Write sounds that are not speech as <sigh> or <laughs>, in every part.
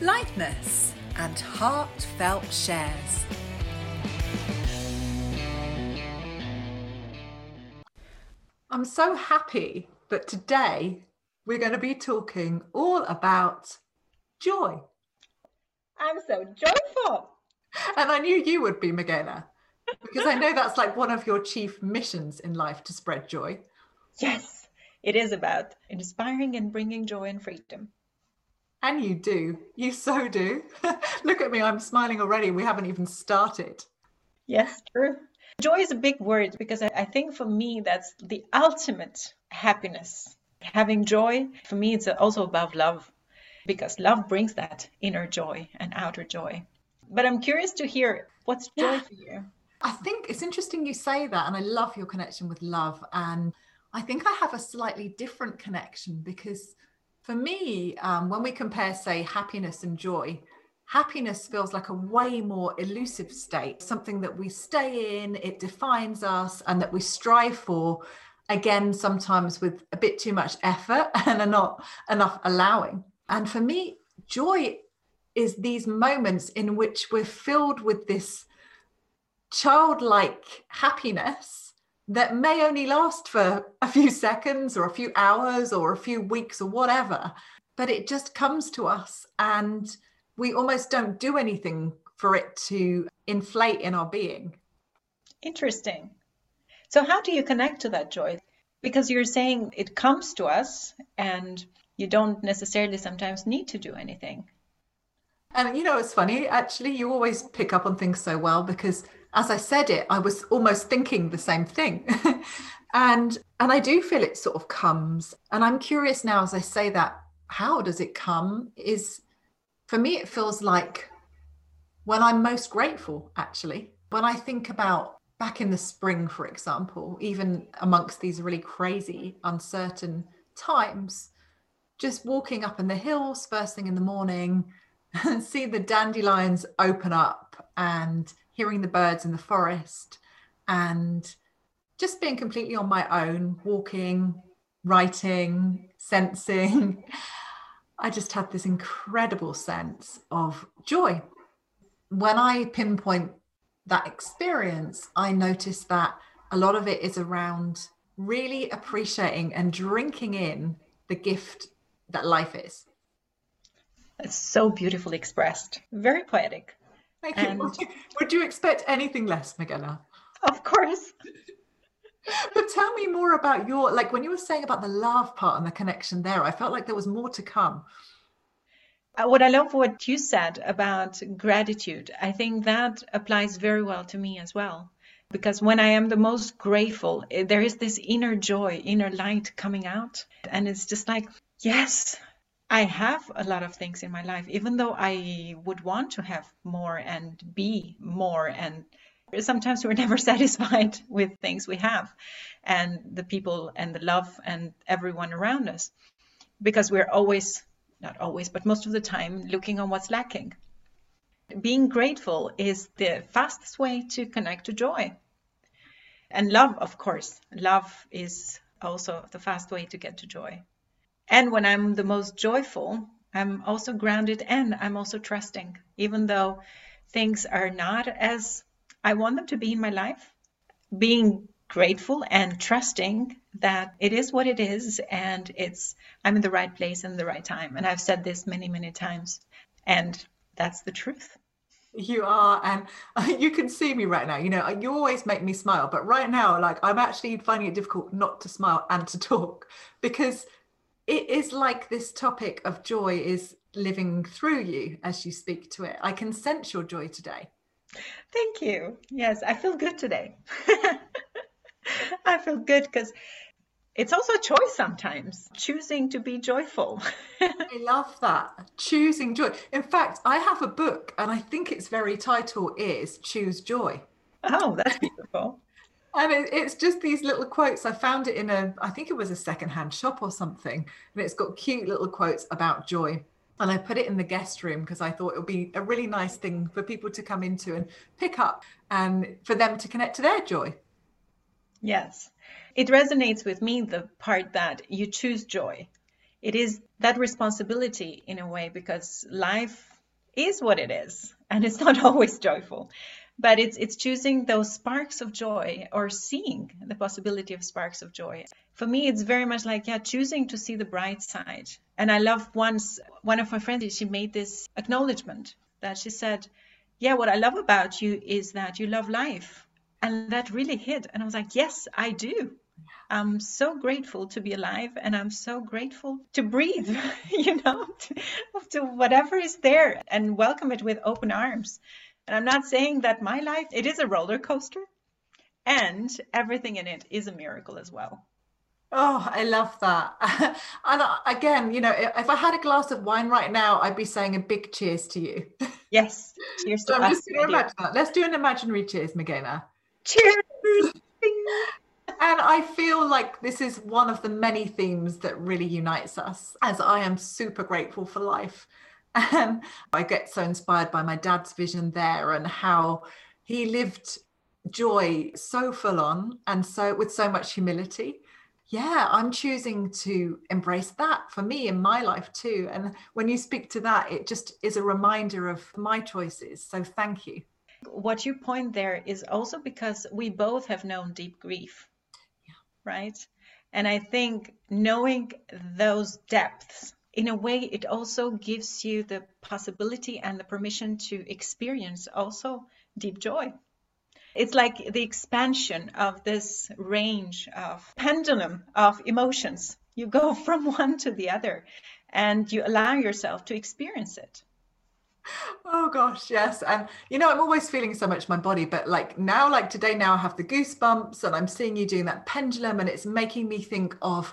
lightness, and heartfelt shares. I'm so happy that today we're going to be talking all about joy. I'm so joyful. And I knew you would be, Meghana, because I know that's like one of your chief missions in life to spread joy. Yes, it is about inspiring and bringing joy and freedom. And you do. You so do. <laughs> Look at me, I'm smiling already. We haven't even started. Yes, true. Joy is a big word because I think for me, that's the ultimate happiness. Having joy, for me, it's also about love because love brings that inner joy and outer joy. But I'm curious to hear what's joy for you? I think it's interesting you say that. And I love your connection with love. And I think I have a slightly different connection because for me, um, when we compare, say, happiness and joy, happiness feels like a way more elusive state, something that we stay in, it defines us, and that we strive for. Again, sometimes with a bit too much effort <laughs> and not enough allowing. And for me, joy is these moments in which we're filled with this childlike happiness that may only last for a few seconds or a few hours or a few weeks or whatever, but it just comes to us and we almost don't do anything for it to inflate in our being. Interesting. So, how do you connect to that joy? Because you're saying it comes to us and you don't necessarily sometimes need to do anything. And you know, it's funny, actually, you always pick up on things so well because as I said it, I was almost thinking the same thing. <laughs> and and I do feel it sort of comes. And I'm curious now as I say that, how does it come? Is for me, it feels like when I'm most grateful, actually. When I think about back in the spring, for example, even amongst these really crazy, uncertain times, just walking up in the hills first thing in the morning, and <laughs> see the dandelions open up and hearing the birds in the forest and just being completely on my own, walking, writing, sensing. <laughs> I just had this incredible sense of joy. When I pinpoint that experience, I noticed that a lot of it is around really appreciating and drinking in the gift that life is. It's so beautifully expressed, very poetic. Thank you. And... <laughs> Would you expect anything less, Meghana? Of course. <laughs> but tell me more about your like when you were saying about the love part and the connection there i felt like there was more to come uh, what i love what you said about gratitude i think that applies very well to me as well because when i am the most grateful eh, there is this inner joy inner light coming out and it's just like yes I have a lot of things in my life, even though I would want to have more and be more. And sometimes we're <laughs> never satisfied with things we have and the people and the love and everyone around us because we're always, not always, but most of the time looking on what's lacking. Being grateful is the fastest way to connect to joy. And love, of course, love is also the fast way to get to joy. And when I'm the most joyful, I'm also grounded and I'm also trusting, even though things are not as I want them to be in my life. Being grateful and trusting that it is what it is and it's I'm in the right place and the right time. And I've said this many, many times. And that's the truth. You are, and <laughs> you can see me right now. You know, you always make me smile, but right now, like I'm actually finding it difficult not to smile and to talk <laughs> because it is like this topic of joy is living through you as you speak to it. I can sense your joy today. Thank you. Yes, I feel good today. <laughs> I feel good because it's also a choice sometimes, choosing to be joyful. <laughs> I love that. Choosing joy. In fact, I have a book and I think its very title is Choose Joy. Oh, that's beautiful. And it, it's just these little quotes. I found it in a, I think it was a secondhand shop or something. And it's got cute little quotes about joy. And I put it in the guest room because I thought it would be a really nice thing for people to come into and pick up and for them to connect to their joy. Yes. It resonates with me the part that you choose joy. It is that responsibility in a way because life is what it is and it's not <laughs> always joyful. But it's it's choosing those sparks of joy or seeing the possibility of sparks of joy. For me it's very much like yeah, choosing to see the bright side. And I love once one of my friends she made this acknowledgement that she said, "Yeah, what I love about you is that you love life." And that really hit. And I was like, yes, I do. I'm so grateful to be alive and I'm so grateful to breathe, <laughs> you know, <laughs> to, to, whatever is there and welcome it with open arms. And I'm not saying that my life, it is a roller coaster and everything in it is a miracle as well. Oh, I love that. <laughs> and uh, again, you know, if I had a glass of wine right now, I'd be saying a big cheers to you. <laughs> Yes. Cheers to so us. Let's do an imaginary cheers, Meghana. Cheers. <laughs> and I feel like this is one of the many themes that really unites us, as I am super grateful for life. And I get so inspired by my dad's vision there and how he lived joy so full on and so with so much humility. Yeah, I'm choosing to embrace that for me in my life too. And when you speak to that, it just is a reminder of my choices. So thank you. What you point there is also because we both have known deep grief, yeah. right? And I think knowing those depths, in a way, it also gives you the possibility and the permission to experience also deep joy. It's like the expansion of this range of pendulum of emotions. You go <laughs> from one to the other and you allow yourself to experience it oh gosh yes and you know i'm always feeling so much my body but like now like today now i have the goosebumps and i'm seeing you doing that pendulum and it's making me think of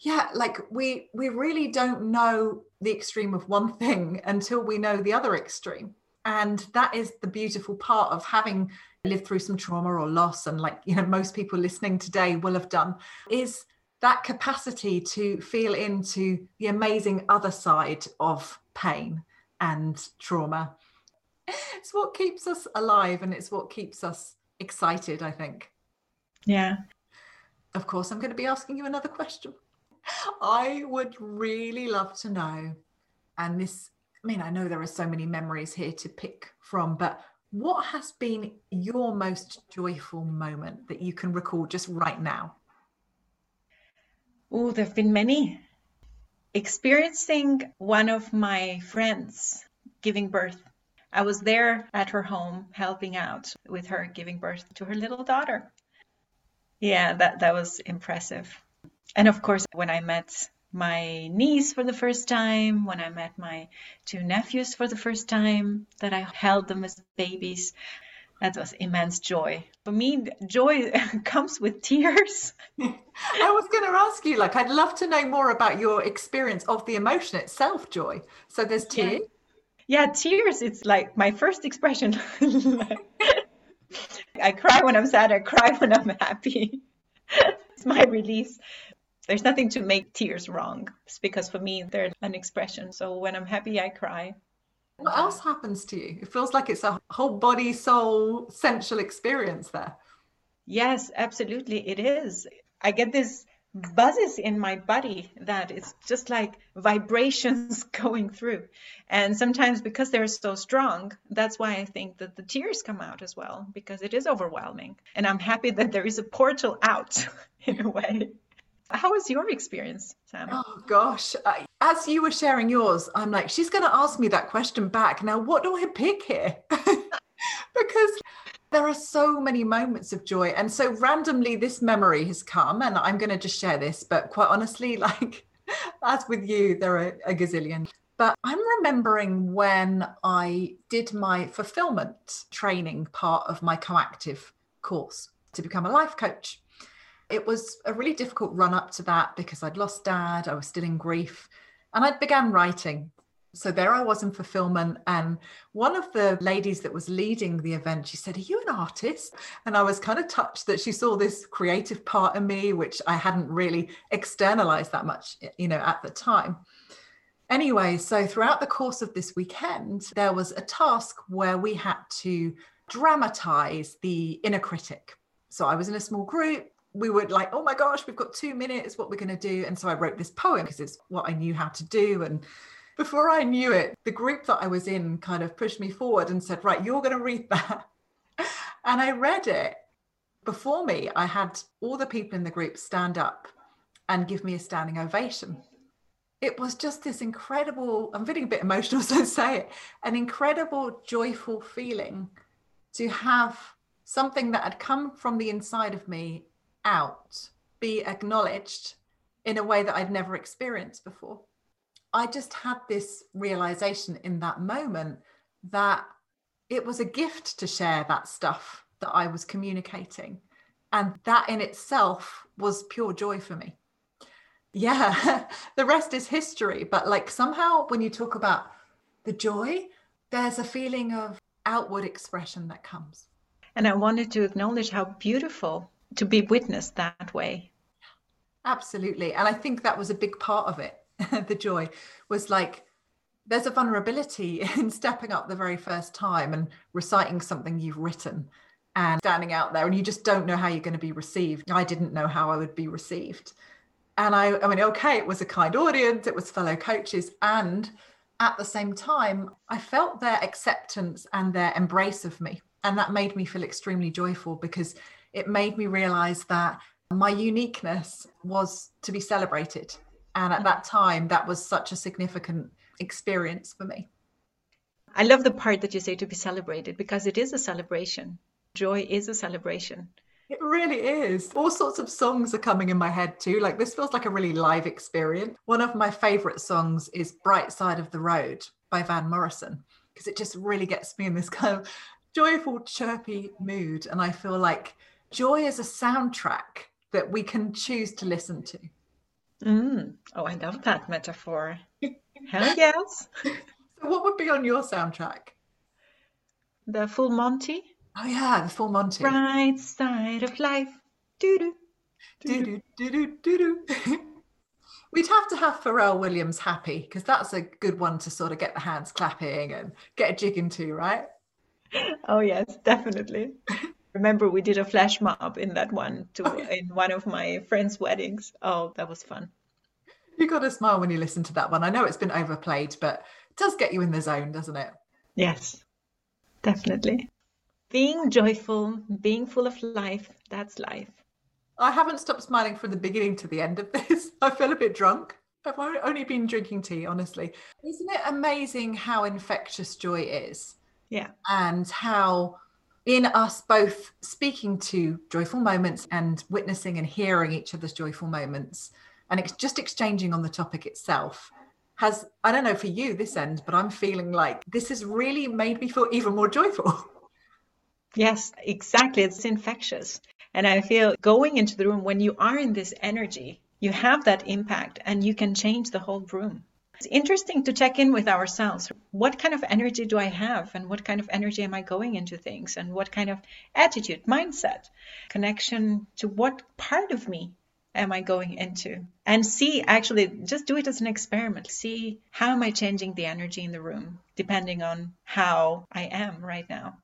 yeah like we we really don't know the extreme of one thing until we know the other extreme and that is the beautiful part of having lived through some trauma or loss and like you know most people listening today will have done is that capacity to feel into the amazing other side of pain and trauma. It's what keeps us alive and it's what keeps us excited, I think. Yeah. Of course, I'm going to be asking you another question. I would really love to know, and this, I mean, I know there are so many memories here to pick from, but what has been your most joyful moment that you can recall just right now? Oh, there have been many experiencing one of my friends giving birth. I was there at her home helping out with her giving birth to her little daughter. Yeah, that, that was impressive. And of course, when I met my niece for the first time, when I met my two nephews for the first time, that I held them as babies, that was immense joy. For me, joy <laughs> comes with tears. <laughs> I was going to ask you, like, I'd love to know more about your experience of the emotion itself, joy. So there's tears. Yeah, yeah tears. It's like my first expression. <laughs> I cry when I'm sad. I cry when I'm happy. it's my release. There's nothing to make tears wrong because for me, they're an expression. So when I'm happy, I cry. What else happens to you? It feels like it's a whole body, soul, sensual experience there. Yes, absolutely. It is. I get this buzzes in my body that it's just like vibrations <laughs> going through. And sometimes because they're so strong, that's why I think that the tears come out as well, because it is overwhelming. And I'm happy that there is a portal out <laughs> in a way. How was your experience, Sam? Oh gosh, as you were sharing yours, I'm like, she's going to ask me that question back. Now, what do I pick here? <laughs> because there are so many moments of joy, and so randomly, this memory has come, and I'm going to just share this. But quite honestly, <laughs> like as with you, there are a gazillion. But I'm remembering when I did my fulfillment training part of my coactive course to become a life coach. It was a really difficult run up to that because I'd lost dad, I was still in grief, and I began writing. So there I was in fulfillment. And one of the ladies that was leading the event, she said, Are you an artist? And I was kind of touched that she saw this creative part of me, which I hadn't really externalized that much, you know, at the time. Anyway, so throughout the course of this weekend, there was a task where we had to dramatize the inner critic. So I was in a small group. We were like, oh my gosh, we've got two minutes, what we're going to do. And so I wrote this poem because it's what I knew how to do. And before I knew it, the group that I was in kind of pushed me forward and said, right, you're going to read <laughs> that. and I read it. Before me, I had all the people in the group stand up and give me a standing ovation it was just this incredible i'm feeling a bit emotional <laughs> so say it an incredible joyful feeling to have something that had come from the inside of me out be acknowledged in a way that I'd never experienced before. I just had this realization in that moment that it was a gift to share that stuff that I was communicating. And that in itself was pure joy for me. Yeah, <laughs> the rest is history. But like somehow when you talk about the joy, there's a feeling of outward expression that comes. And I wanted to acknowledge how beautiful to be witnessed that way. Absolutely. And I think that was a big part of it. <laughs> the joy was like, there's a vulnerability <laughs> in stepping up the very first time and reciting something you've written and standing out there and you just don't know how you're going to be received. I didn't know how I would be received. And I, I mean, okay, it was a kind audience, it was fellow coaches, and at the same time, I felt their acceptance and their embrace of me. And that made me feel extremely joyful because it made me realize that my uniqueness was to be celebrated. And at that time, that was such a significant experience for me. I love the part that you say to be celebrated because it is a celebration. Joy is a celebration. It really is. All sorts of songs are coming in my head too. Like this feels like a really live experience. One of my favorite songs is Bright Side of the Road by Van Morrison because it just really gets me in this kind of joyful, chirpy mood. And I feel like joy is a soundtrack that we can choose to listen to. Mm. Oh, I love that metaphor. Hell yes. so, what would be on your soundtrack? The Full Monty. Oh yeah, the full Monty. Bright side of life. Doo doo. Doo doo doo doo doo. We'd have to have Pharrell Williams happy because that's a good one to sort of get the hands clapping and get a jig into, right? Oh yes, definitely. <laughs> Remember we did a flash mob in that one to oh, yeah. in one of my friends' weddings. Oh, that was fun. You got to smile when you listen to that one. I know it's been overplayed, but it does get you in the zone, doesn't it? Yes, definitely being joyful, being full of life, that's life. I haven't stopped smiling from the beginning to the end of this. <laughs> I feel a bit drunk. I've only been drinking tea, honestly. Isn't it amazing how infectious joy is? Yeah. And how in us both speaking to joyful moments and witnessing and hearing each other's joyful moments and it's just exchanging on the topic itself has i don't know for you this end but i'm feeling like this has really made me feel even more joyful <laughs> Yes, exactly. It's infectious. And I feel going into the room when you are in this energy, you have that impact and you can change the whole room. It's interesting to check in with ourselves. What kind of energy do I have? And what kind of energy am I going into things? And what kind of attitude, mindset, connection to what part of me am I going into? And see, actually, just do it as an experiment. See how am I changing the energy in the room depending on how I am right now.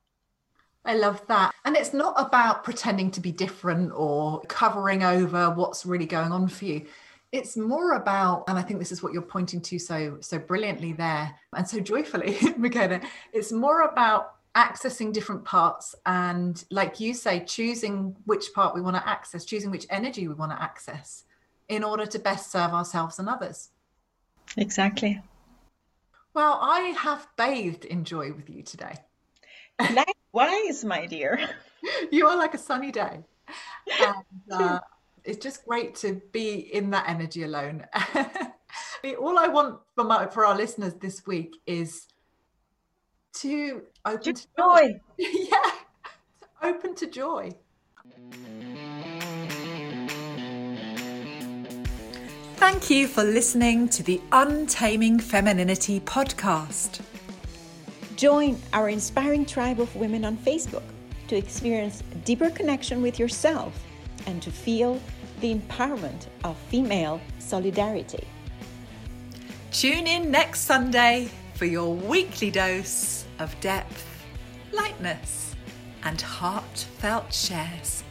I love that. And it's not about pretending to be different or covering over what's really going on for you. It's more about, and I think this is what you're pointing to so so brilliantly there and so joyfully, <laughs> Meghana. It's more about accessing different parts and like you say, choosing which part we want to access, choosing which energy we want to access in order to best serve ourselves and others. Exactly. Well, I have bathed in joy with you today. Likewise, my dear. <laughs> You are like a sunny day. And, uh, <laughs> it's just great to be in that energy alone. <laughs> All I want for my for our listeners this week is to open to joy. joy. <laughs> yeah, open to joy. Thank you for listening to the Untaming Femininity podcast. Join our inspiring tribe of women on Facebook to experience deeper connection with yourself and to feel the empowerment of female solidarity. Tune in next Sunday for your weekly dose of depth, lightness, and heartfelt shares.